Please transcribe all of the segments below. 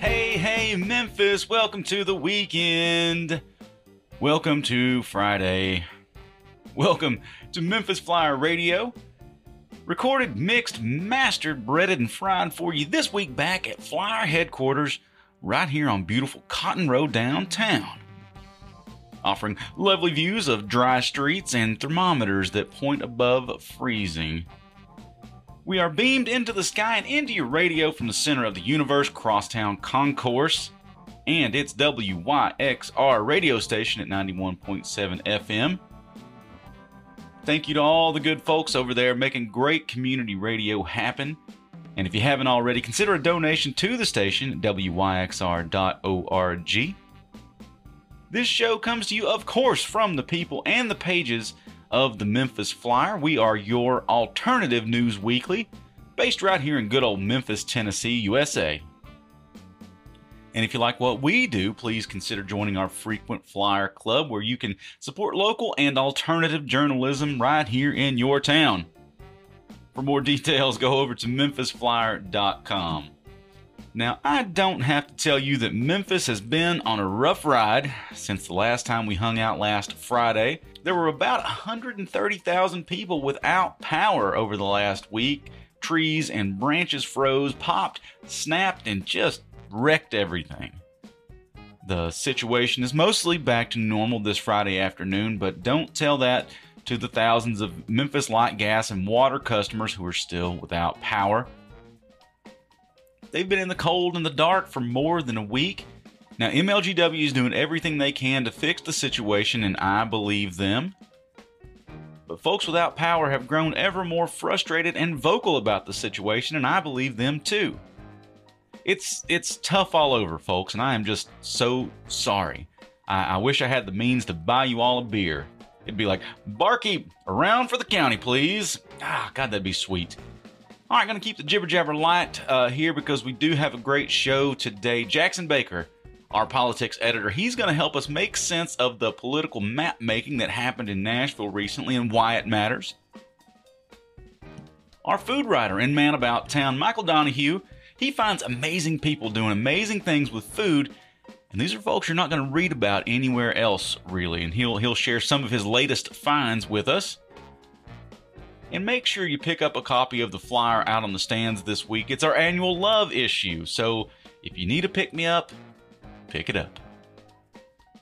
Hey, hey, Memphis, welcome to the weekend. Welcome to Friday. Welcome to Memphis Flyer Radio. Recorded, mixed, mastered, breaded, and fried for you this week back at Flyer headquarters right here on beautiful Cotton Row downtown. Offering lovely views of dry streets and thermometers that point above freezing. We are beamed into the sky and into your radio from the center of the universe, Crosstown Concourse, and its WYXR radio station at 91.7 FM. Thank you to all the good folks over there making great community radio happen. And if you haven't already, consider a donation to the station at wyxr.org. This show comes to you, of course, from the people and the pages of the Memphis Flyer. We are your alternative news weekly, based right here in good old Memphis, Tennessee, USA. And if you like what we do, please consider joining our Frequent Flyer Club, where you can support local and alternative journalism right here in your town. For more details, go over to memphisflyer.com. Now, I don't have to tell you that Memphis has been on a rough ride since the last time we hung out last Friday. There were about 130,000 people without power over the last week. Trees and branches froze, popped, snapped, and just wrecked everything. The situation is mostly back to normal this Friday afternoon, but don't tell that to the thousands of Memphis Light Gas and Water customers who are still without power. They've been in the cold and the dark for more than a week. Now, MLGW is doing everything they can to fix the situation, and I believe them. But folks without power have grown ever more frustrated and vocal about the situation, and I believe them too. It's it's tough all over, folks, and I am just so sorry. I, I wish I had the means to buy you all a beer. It'd be like, Barkeep, around for the county, please. Ah, God, that'd be sweet. All right, going to keep the jibber jabber light uh, here because we do have a great show today. Jackson Baker, our politics editor, he's going to help us make sense of the political map making that happened in Nashville recently and why it matters. Our food writer and man about town, Michael Donahue, he finds amazing people doing amazing things with food, and these are folks you're not going to read about anywhere else, really. And he'll he'll share some of his latest finds with us. And make sure you pick up a copy of the flyer out on the stands this week. It's our annual love issue, so if you need a pick me up, pick it up.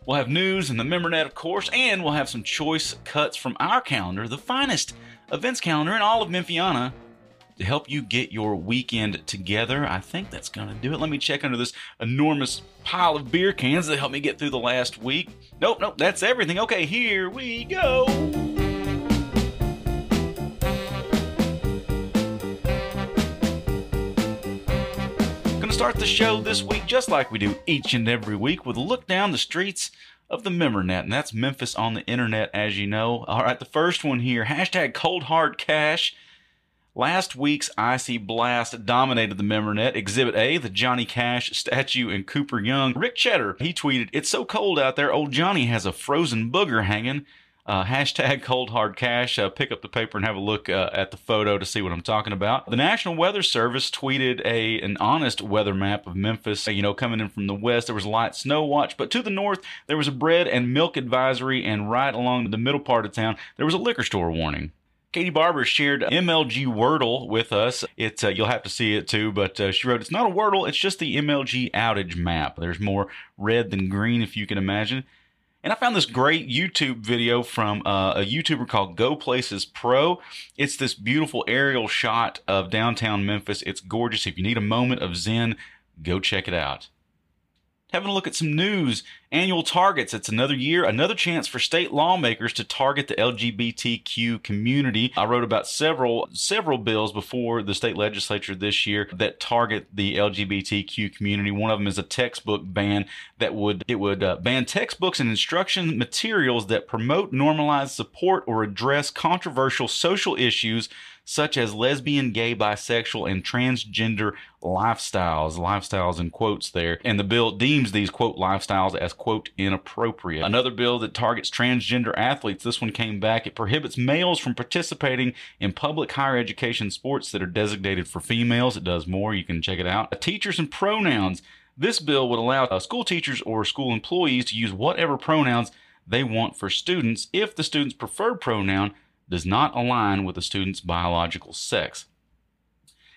We'll have news and the MEMernet, of course, and we'll have some choice cuts from our calendar, the finest events calendar in all of Memphiana, to help you get your weekend together. I think that's going to do it. Let me check under this enormous pile of beer cans that helped me get through the last week. Nope, nope, that's everything. Okay, here we go. Start the show this week just like we do each and every week with a look down the streets of the MEMernet, and that's Memphis on the internet, as you know. All right, the first one here hashtag cold hard cash. Last week's icy blast dominated the MEMernet. Exhibit A, the Johnny Cash statue and Cooper Young. Rick Cheddar, he tweeted, It's so cold out there, old Johnny has a frozen booger hanging. Uh, hashtag cold hard cash. Uh, pick up the paper and have a look uh, at the photo to see what I'm talking about. The National Weather Service tweeted a an honest weather map of Memphis. You know, coming in from the west, there was a light snow watch, but to the north, there was a bread and milk advisory, and right along the middle part of town, there was a liquor store warning. Katie Barber shared MLG Wordle with us. It's uh, you'll have to see it too, but uh, she wrote it's not a Wordle, it's just the MLG outage map. There's more red than green, if you can imagine. And I found this great YouTube video from uh, a YouTuber called Go Places Pro. It's this beautiful aerial shot of downtown Memphis. It's gorgeous. If you need a moment of zen, go check it out. Having a look at some news. Annual targets. It's another year, another chance for state lawmakers to target the LGBTQ community. I wrote about several several bills before the state legislature this year that target the LGBTQ community. One of them is a textbook ban that would it would uh, ban textbooks and instruction materials that promote, normalize, support, or address controversial social issues such as lesbian, gay, bisexual, and transgender lifestyles. Lifestyles in quotes there. And the bill deems these quote lifestyles as quote, inappropriate. Another bill that targets transgender athletes, this one came back. It prohibits males from participating in public higher education sports that are designated for females. It does more. You can check it out. Teachers and pronouns. This bill would allow uh, school teachers or school employees to use whatever pronouns they want for students if the student's preferred pronoun does not align with the student's biological sex.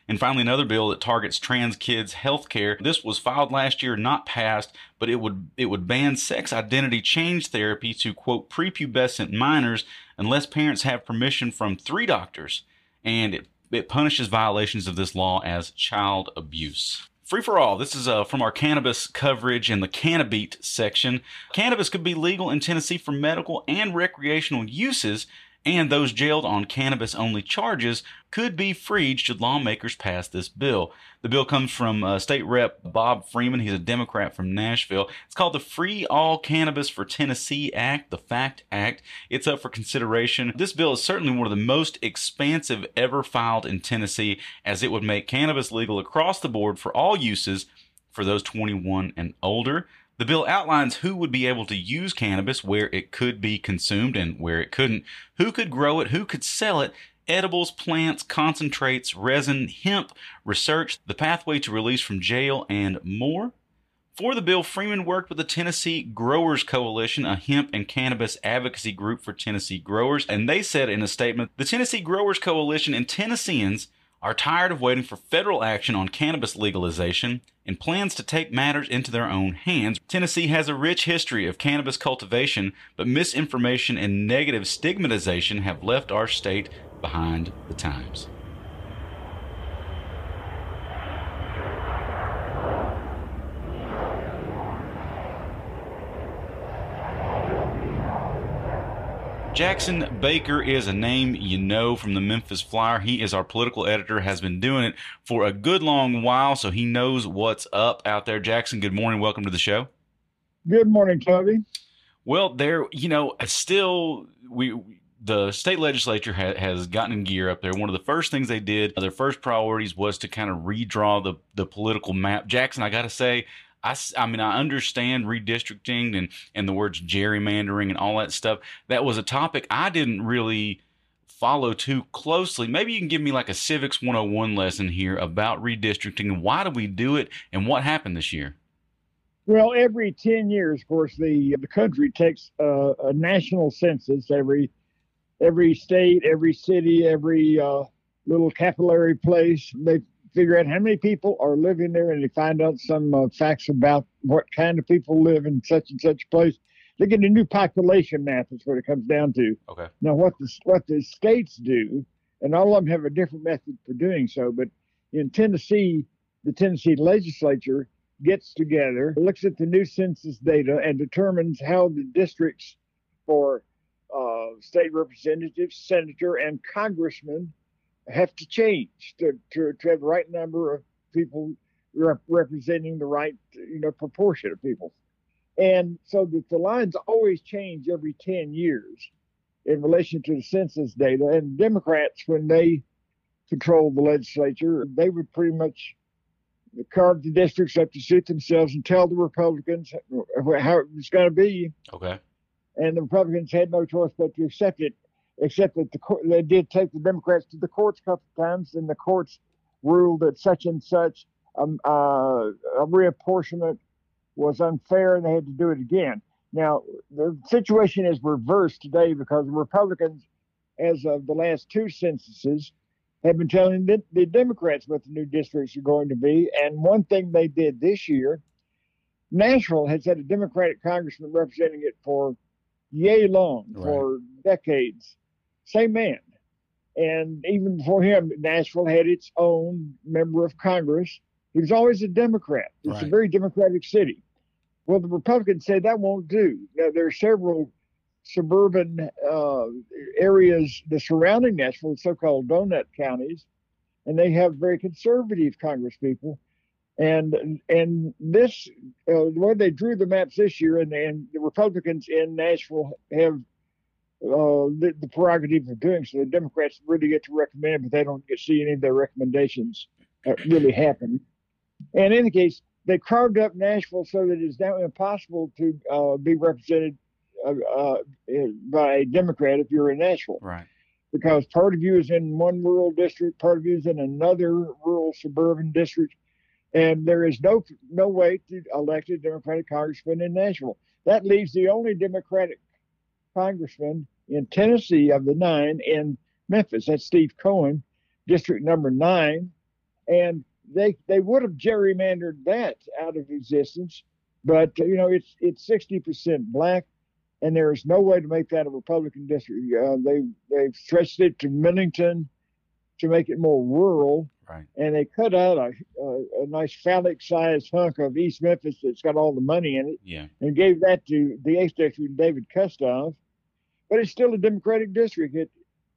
And finally, another bill that targets trans kids' health care. This was filed last year, not passed, but it would it would ban sex identity change therapy to quote prepubescent minors unless parents have permission from three doctors, and it, it punishes violations of this law as child abuse. Free for all. This is uh, from our cannabis coverage in the Cannabeat section. Cannabis could be legal in Tennessee for medical and recreational uses, and those jailed on cannabis only charges could be freed should lawmakers pass this bill. The bill comes from uh, State Rep Bob Freeman. He's a Democrat from Nashville. It's called the Free All Cannabis for Tennessee Act, the FACT Act. It's up for consideration. This bill is certainly one of the most expansive ever filed in Tennessee, as it would make cannabis legal across the board for all uses for those 21 and older. The bill outlines who would be able to use cannabis, where it could be consumed and where it couldn't, who could grow it, who could sell it, edibles, plants, concentrates, resin, hemp, research, the pathway to release from jail, and more. For the bill, Freeman worked with the Tennessee Growers Coalition, a hemp and cannabis advocacy group for Tennessee growers, and they said in a statement the Tennessee Growers Coalition and Tennesseans are tired of waiting for federal action on cannabis legalization and plans to take matters into their own hands. Tennessee has a rich history of cannabis cultivation, but misinformation and negative stigmatization have left our state behind the times. Jackson Baker is a name you know from the Memphis Flyer. He is our political editor, has been doing it for a good long while, so he knows what's up out there. Jackson, good morning. Welcome to the show. Good morning, Toby. Well, there, you know, still we the state legislature ha- has gotten in gear up there. One of the first things they did, their first priorities was to kind of redraw the the political map. Jackson, I got to say, I, I mean, I understand redistricting and, and the words gerrymandering and all that stuff. That was a topic I didn't really follow too closely. Maybe you can give me like a civics 101 lesson here about redistricting and why do we do it and what happened this year? Well, every 10 years, of course, the, the country takes a, a national census. Every every state, every city, every uh, little capillary place, they figure out how many people are living there and they find out some uh, facts about what kind of people live in such and such place. They get a new population map is what it comes down to. Okay. Now what the what the states do, and all of them have a different method for doing so, but in Tennessee, the Tennessee legislature gets together, looks at the new census data, and determines how the districts for uh, state representatives, senator, and congressmen have to change to, to, to have the right number of people rep- representing the right you know proportion of people. And so that the lines always change every 10 years in relation to the census data. And democrats when they controlled the legislature they would pretty much carve the districts up to suit themselves and tell the republicans how it was going to be. Okay. And the republicans had no choice but to accept it except that the court, they did take the Democrats to the courts a couple of times, and the courts ruled that such and such um, uh, a reapportionment was unfair, and they had to do it again. Now the situation is reversed today because the Republicans, as of the last two censuses, have been telling the, the Democrats what the new districts are going to be. And one thing they did this year, Nashville has had a Democratic congressman representing it for yay long, right. for decades same man. And even before him, Nashville had its own member of Congress. He was always a Democrat. It's right. a very democratic city. Well, the Republicans say that won't do. Now, there are several suburban uh, areas the surrounding Nashville, so-called donut counties, and they have very conservative Congress people. And and this uh, the way they drew the maps this year, and, and the Republicans in Nashville have uh, the, the, prerogative of doing so. The Democrats really get to recommend, but they don't get to see any of their recommendations uh, really happen. And in any case, they carved up Nashville so that it's now impossible to uh, be represented uh, uh, by a Democrat if you're in Nashville. Right. Because part of you is in one rural district, part of you is in another rural suburban district, and there is no no way to elect a Democratic congressman in Nashville. That leaves the only Democratic congressman in Tennessee of the nine in Memphis. That's Steve Cohen, district number nine, and they they would have gerrymandered that out of existence, but you know it's it's sixty percent black, and there is no way to make that a Republican district. Uh, they they've stretched it to Millington to make it more rural, right? And they cut out a, a, a nice phallic-sized hunk of East Memphis that's got all the money in it, yeah, and gave that to the eighth district, David Kustoff. But it's still a Democratic district. It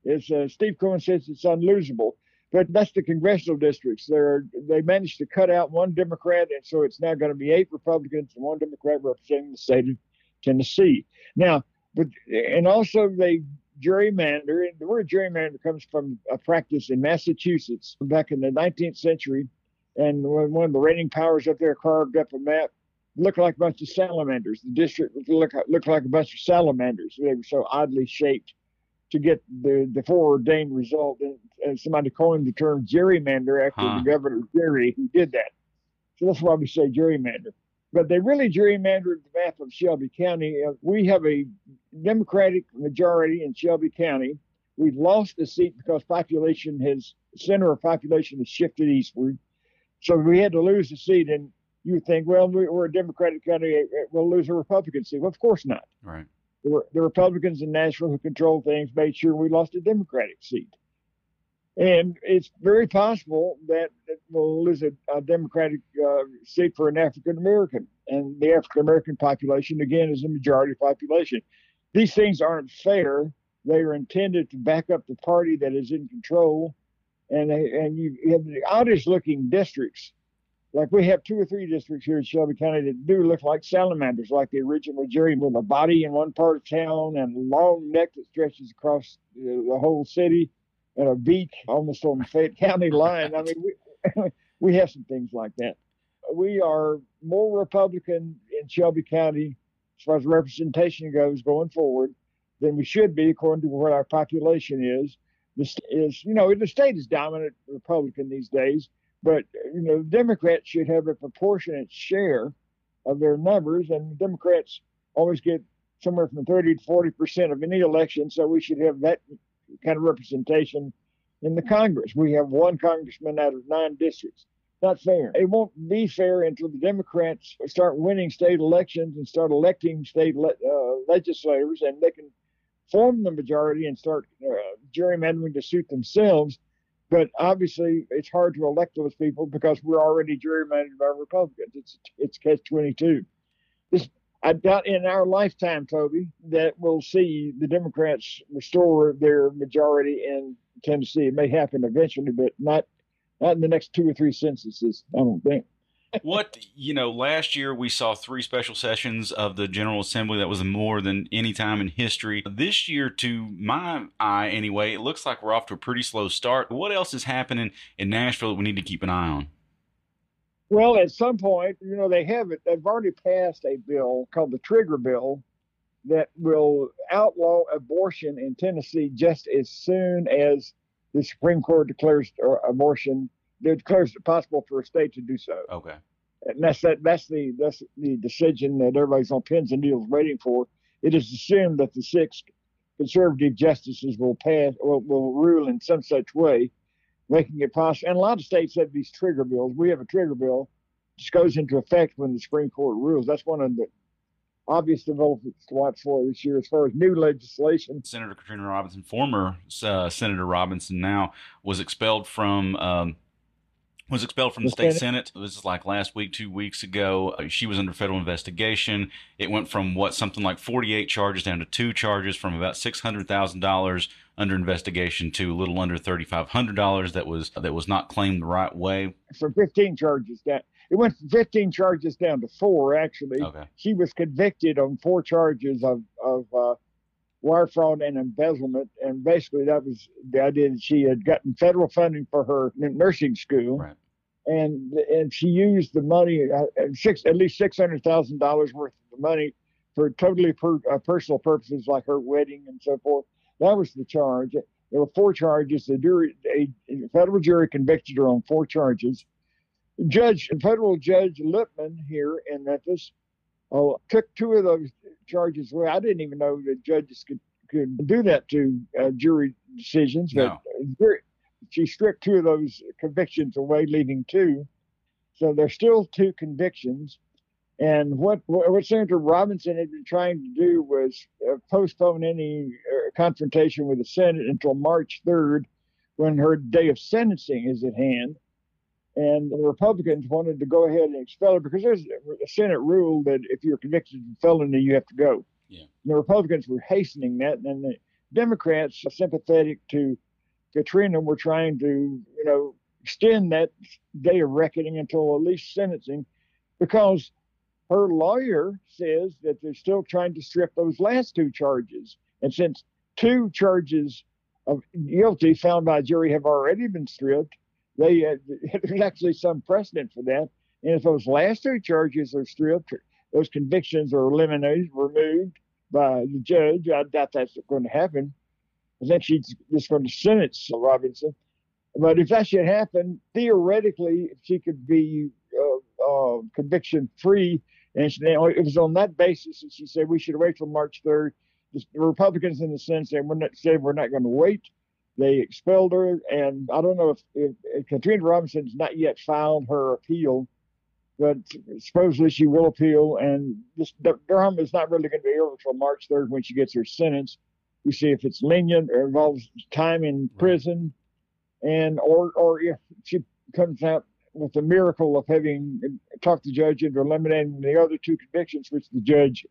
is uh, Steve Cohen says it's unlosable but that's the congressional districts. They're, they managed to cut out one Democrat, and so it's now going to be eight Republicans and one Democrat representing the state of Tennessee. Now, but and also they gerrymander, and the word gerrymander comes from a practice in Massachusetts back in the 19th century, and when one of the reigning powers up there carved up a map, looked like a bunch of salamanders. The district looked, looked like a bunch of salamanders. They were so oddly shaped to get the, the foreordained result. And, and somebody coined the term gerrymander after huh. the governor Gerry who did that. So that's why we say gerrymander. But they really gerrymandered the map of Shelby County. Uh, we have a Democratic majority in Shelby County. We've lost the seat because population has center of population has shifted eastward. So we had to lose the seat, and you would think, well, we're a Democratic county, we'll lose a Republican seat. Well, of course not. Right the, the Republicans in Nashville who control things made sure we lost a Democratic seat. And it's very possible that, we'll lose a, a Democratic uh, seat for an African American. And the African American population, again, is the majority population. These things aren't fair. They are intended to back up the party that is in control. And, and you have the oddest looking districts like we have two or three districts here in Shelby County that do look like salamanders, like the original Jerry, with a body in one part of town and a long neck that stretches across the, whole city and a beak almost on the Fayette County line. I mean, we, we have some things like that. We are more Republican in Shelby County as far as representation goes going forward than we should be according to what our population is. This is, you know, the state is dominant Republican these days but you know, Democrats should have a proportionate share of their numbers, and Democrats always get somewhere from 30 to 40 percent of any election. So we should have that kind of representation in the Congress. We have one congressman out of nine districts. Not fair. It won't be fair until the Democrats start winning state elections and start electing state le- uh, legislators, and they can form the majority and start uh, gerrymandering to suit themselves but obviously, it's hard to elect those people because we're already gerrymandered by Republicans. It's it's catch twenty two. This I doubt in our lifetime, Toby, that we'll see the Democrats restore their majority in Tennessee. It may happen eventually, but not not in the next two or three censuses. I don't think what you know last year we saw three special sessions of the general assembly that was more than any time in history. This year to my eye anyway it looks like we're off to a pretty slow start. What else is happening in nashville that we need to keep an eye on? Well at some point you know they have it they've already passed a bill called the trigger bill that will outlaw abortion in tennessee just as soon as the supreme court declares uh, abortion declares it possible for a state to do so. Okay. And that's that. That's the that's the decision that everybody's on pins and needles waiting for. It is assumed that the six conservative justices will pass will, will rule in some such way, making it possible. And a lot of states have these trigger bills. We have a trigger bill, which goes into effect when the Supreme Court rules. That's one of the obvious developments to watch for this year as far as new legislation. Senator Katrina Robinson, former uh, Senator Robinson, now was expelled from um, was expelled from the state senate. This is like last week, two weeks ago. Uh, she was under federal investigation. It went from what something like 48 charges down to two charges, from about $600,000 under investigation to a little under $3,500 that was that was not claimed the right way. From 15 charges down. It went from 15 charges down to four. Actually, okay. she was convicted on four charges of of uh, wire fraud and embezzlement. And basically, that was the idea that she had gotten federal funding for her nursing school. Right. and and she used the money uh, six at least six hundred thousand dollars worth of money for totally per, uh, personal purposes like her wedding and so forth. That was the charge. There were four charges. The jury, a federal jury convicted her on four charges. Judge, federal Judge Lipman here in Memphis, uh, took two of those charges away. I didn't even know that judges could could do that to uh, jury decisions, but no. she stripped two of those convictions away, leaving two. So there's still two convictions. And what what Senator Robinson had been trying to do was uh, postpone any uh, confrontation with the Senate until March 3rd, when her day of sentencing is at hand. And the Republicans wanted to go ahead and expel her because there's a Senate rule that if you're convicted of felony, you have to go. Yeah. the Republicans were hastening that, and the Democrats, sympathetic to Katrina, were trying to, you know, extend that day of reckoning until at least sentencing, because her lawyer says that they're still trying to strip those last two charges. And since two charges of guilty found by jury have already been stripped, they uh, there's actually some precedent for that. And if those last two charges are stripped, those convictions are eliminated, removed by the judge. I doubt that's going to happen. And then she's just going to sentence Robinson. But if that should happen, theoretically, she could be uh, uh, conviction free. And she, it was on that basis that she said we should wait till March 3rd. The Republicans, in the Senate that we're not, said we're not going to wait. They expelled her, and I don't know if, if, if Katrina Robinson's not yet filed her appeal but supposedly she will appeal. And this Durham is not really going to be over until March 3rd when she gets her sentence. We see if it's lenient or involves time in prison, and or or if she comes out with the miracle of having uh, talked the judge into eliminating the other two convictions, which the judge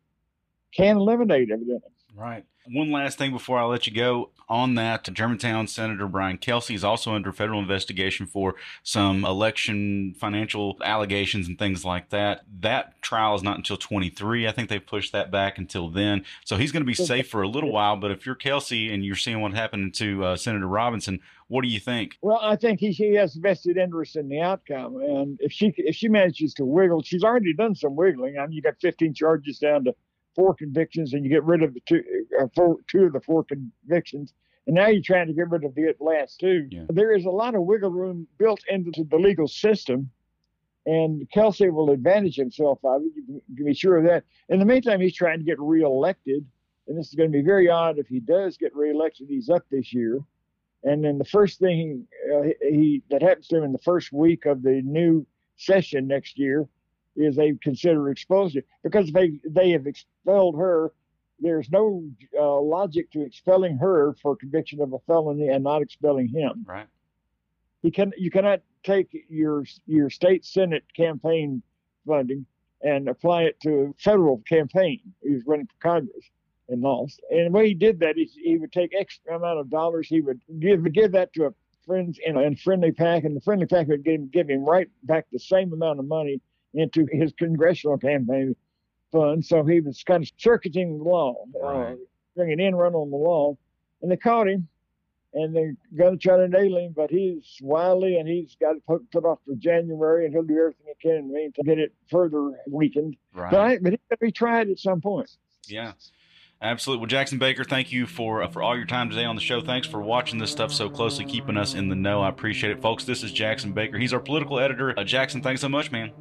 can eliminate, evidently. Right. One last thing before I let you go on that, Germantown Senator Brian Kelsey is also under federal investigation for some election financial allegations and things like that. That trial is not until 23. I think they pushed that back until then. So he's going to be safe for a little while. But if you're Kelsey and you're seeing what happened to uh, Senator Robinson, what do you think? Well, I think he, he has vested interest in the outcome, and if she if she manages to wiggle, she's already done some wiggling. I mean, you got 15 charges down to four convictions and you get rid of the two, uh, four, two of the four convictions. And now you're trying to get rid of the last two. Yeah. There is a lot of wiggle room built into the legal system. And Kelsey will advantage himself of it. You can be sure of that. In the meantime, he's trying to get reelected. And this is going to be very odd if he does get reelected. He's up this year. And then the first thing uh, he that happens to him in the first week of the new session next year is they consider exposure because they they have expelled her. There's no uh, logic to expelling her for conviction of a felony and not expelling him. Right. He can you cannot take your your state senate campaign funding and apply it to a federal campaign. He was running for Congress and lost. And the way he did that is he would take extra amount of dollars. He would give give that to a friends in a friendly pack, and the friendly pack would give, give him right back the same amount of money into his congressional campaign fund. So he was kind of circuiting the law, uh, right. uh, doing an in run on the law. And they caught him and they're going to try to nail him, but he's wily and he's got it put, put off for January and he'll do everything he can in the meantime to get it further weakened. Right. But, I, but he's going to be tried at some point. Yeah. Absolutely. Well, Jackson Baker, thank you for uh, for all your time today on the show. Thanks for watching this stuff so closely, keeping us in the know. I appreciate it, folks. This is Jackson Baker. He's our political editor. Uh, Jackson, thanks so much, man.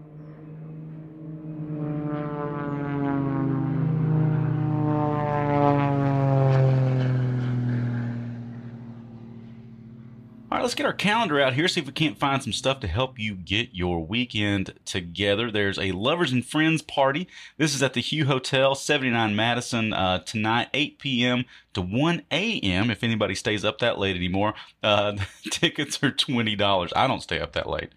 All right, let's get our calendar out here, see if we can't find some stuff to help you get your weekend together. There's a Lovers and Friends party. This is at the Hu. Hotel, 79 Madison, uh, tonight, 8 p.m. to 1 a.m. If anybody stays up that late anymore, uh, tickets are $20. I don't stay up that late.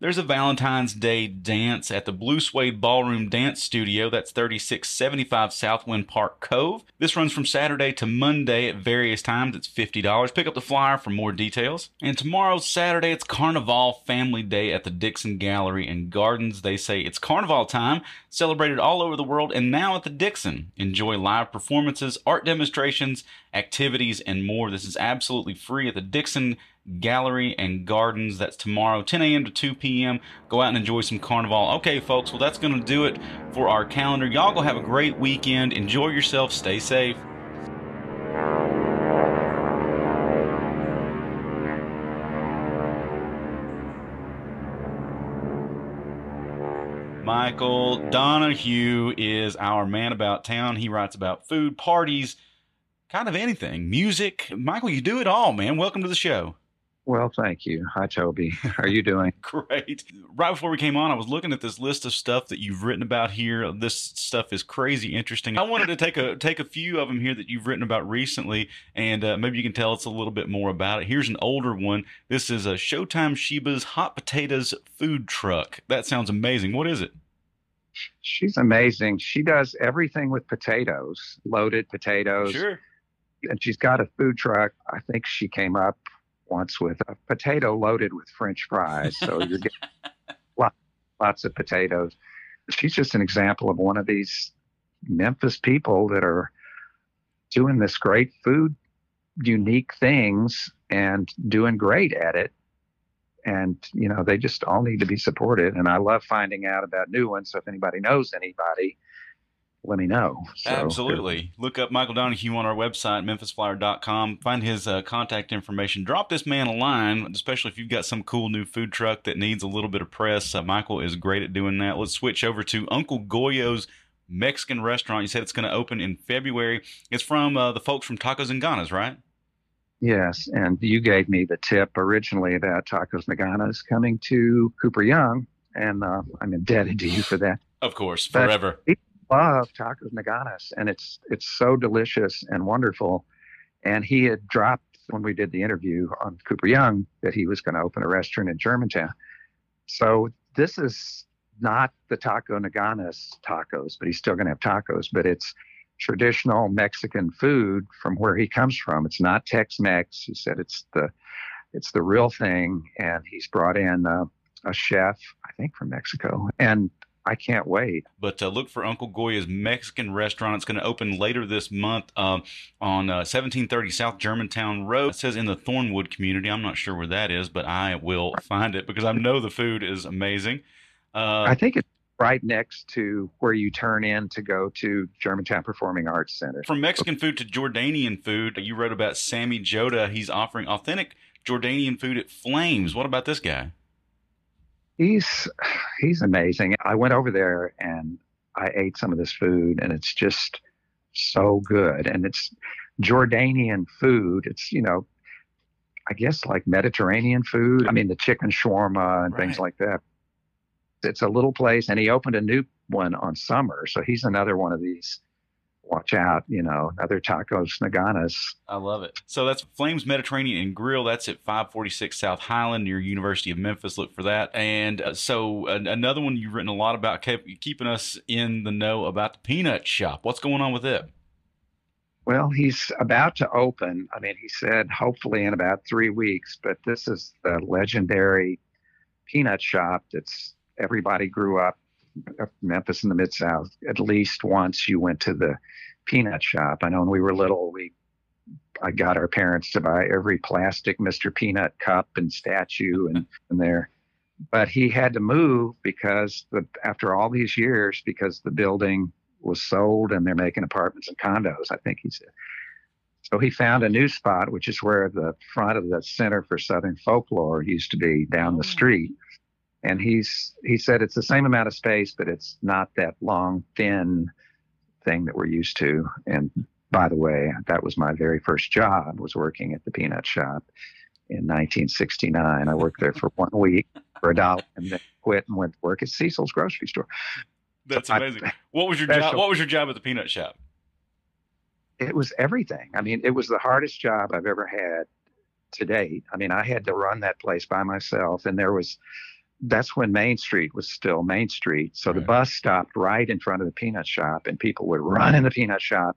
There's a Valentine's Day dance at the Blue Suede Ballroom Dance Studio. That's 3675 Southwind Park Cove. This runs from Saturday to Monday at various times. It's $50. Pick up the flyer for more details. And tomorrow's Saturday, it's Carnival Family Day at the Dixon Gallery and Gardens. They say it's Carnival time, celebrated all over the world, and now at the Dixon. Enjoy live performances, art demonstrations, activities, and more. This is absolutely free at the Dixon Gallery and Gardens. That's tomorrow, 10 a.m. to 2 p.m. Go out and enjoy some carnival. Okay, folks, well, that's going to do it for our calendar. Y'all go have a great weekend. Enjoy yourself. Stay safe. Michael Donahue is our man about town. He writes about food, parties, kind of anything, music. Michael, you do it all, man. Welcome to the show. Well, thank you. Hi, Toby. How are you doing? Great. Right before we came on, I was looking at this list of stuff that you've written about here. This stuff is crazy interesting. I wanted to take a take a few of them here that you've written about recently, and uh, maybe you can tell us a little bit more about it. Here's an older one. This is a Showtime Sheba's Hot Potatoes food truck. That sounds amazing. What is it? She's amazing. She does everything with potatoes, loaded potatoes. Sure. And she's got a food truck. I think she came up once with a potato loaded with French fries. So you're getting lots, lots of potatoes. She's just an example of one of these Memphis people that are doing this great food, unique things and doing great at it and you know they just all need to be supported and i love finding out about new ones so if anybody knows anybody let me know. So, absolutely. look up michael donahue on our website memphisflyer.com find his uh, contact information. Drop this man a line especially if you've got some cool new food truck that needs a little bit of press. Uh, michael is great at doing that. Let's switch over to uncle goyo's mexican restaurant. You said it's going to open in february. It's from uh, the folks from Tacos Naganas right? Yes, and you gave me the tip originally about Tacos Naganas coming to Cooper Young, and uh, I'm indebted to you for that. Of course, forever. But love Tacos Naganas, and it's it's so delicious and wonderful. And he had dropped when we did the interview on Cooper Young that he was going to open a restaurant in Germantown. So this is not the Taco Naganas tacos, but he's still going to have tacos. But it's traditional Mexican food from where he comes from. It's not Tex-Mex. He said it's the it's the real thing, and he's brought in uh, a chef, I think from Mexico, and I can't wait. But uh, look for Uncle Goya's Mexican restaurant. It's going to open later this month um, on uh, 1730 South Germantown Road. It says in the Thornwood community. I'm not sure where that is, but I will find it because I know the food is amazing. Uh, I think it's right next to where you turn in to go to Germantown Performing Arts Center. From Mexican food to Jordanian food, you wrote about Sammy Joda. He's offering authentic Jordanian food at Flames. What about this guy? He's he's amazing. I went over there and I ate some of this food and it's just so good and it's Jordanian food. It's, you know, I guess like Mediterranean food. I mean the chicken shawarma and right. things like that it's a little place, and he opened a new one on summer. So he's another one of these. Watch out, you know, other tacos naganas. I love it. So that's Flames Mediterranean and Grill. That's at 546 South Highland near University of Memphis. Look for that. And uh, so uh, another one you've written a lot about, keep, keeping us in the know about the Peanut Shop. What's going on with it? Well, he's about to open. I mean, he said hopefully in about three weeks, but this is the legendary peanut shop that's everybody grew up Memphis in the Mid South. At least once you went to the peanut shop. I know when we were little, we I got our parents to buy every plastic Mr. Peanut cup and statue and, hmm. and there. But he had to move because the after all these years, because the building was sold and they're making apartments and condos, I think he said. So he found a new spot, which is where the front of the Center for Southern Folklore used to be down the oh. street and he's he said it's the same amount of space, but it's not that long, thin thing that we're used to. And by the way, that was my very first job was working at the peanut shop in 1969. I worked there for one week for a dollar and then quit and went to work at Cecil's grocery store. That's amazing. I, what was your job? What was your job at the peanut shop? It was everything. I mean, it was the hardest job I've ever had to date. I mean, I had to run that place by myself, and there was that's when Main Street was still Main Street. So right. the bus stopped right in front of the peanut shop, and people would run in the peanut shop.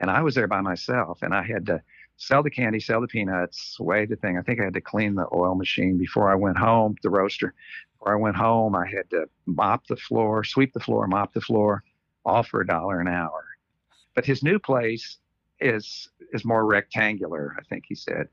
And I was there by myself, and I had to sell the candy, sell the peanuts, weigh the thing. I think I had to clean the oil machine before I went home, the roaster. Before I went home, I had to mop the floor, sweep the floor, mop the floor, all for a dollar an hour. But his new place is is more rectangular, I think he said.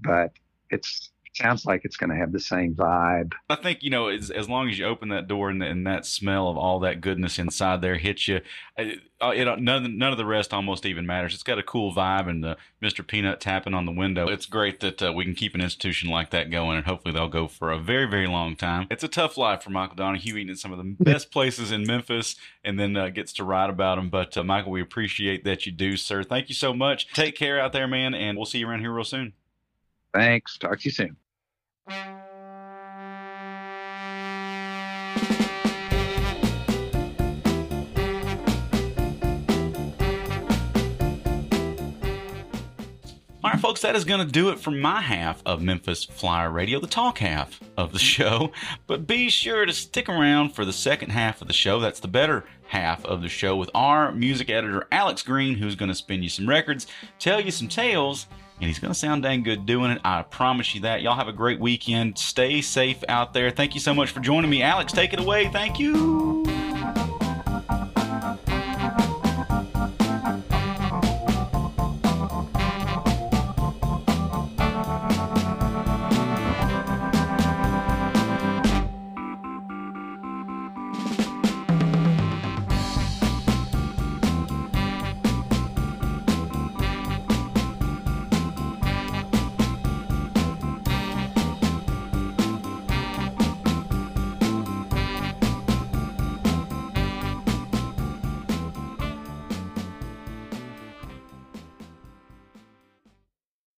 But it's sounds like it's going to have the same vibe. I think you know, as, as long as you open that door and, and that smell of all that goodness inside there hits you, it, uh, it, none none of the rest almost even matters. It's got a cool vibe, and uh, Mr. Peanut tapping on the window. It's great that uh, we can keep an institution like that going, and hopefully they'll go for a very very long time. It's a tough life for Michael Donahue, eating at some of the best places in Memphis, and then uh, gets to write about them. But uh, Michael, we appreciate that you do, sir. Thank you so much. Take care out there, man, and we'll see you around here real soon. Thanks. Talk to you soon. All right, folks, that is going to do it for my half of Memphis Flyer Radio, the talk half of the show. But be sure to stick around for the second half of the show. That's the better half of the show with our music editor, Alex Green, who's going to spin you some records, tell you some tales, and he's going to sound dang good doing it. I promise you that. Y'all have a great weekend. Stay safe out there. Thank you so much for joining me. Alex, take it away. Thank you.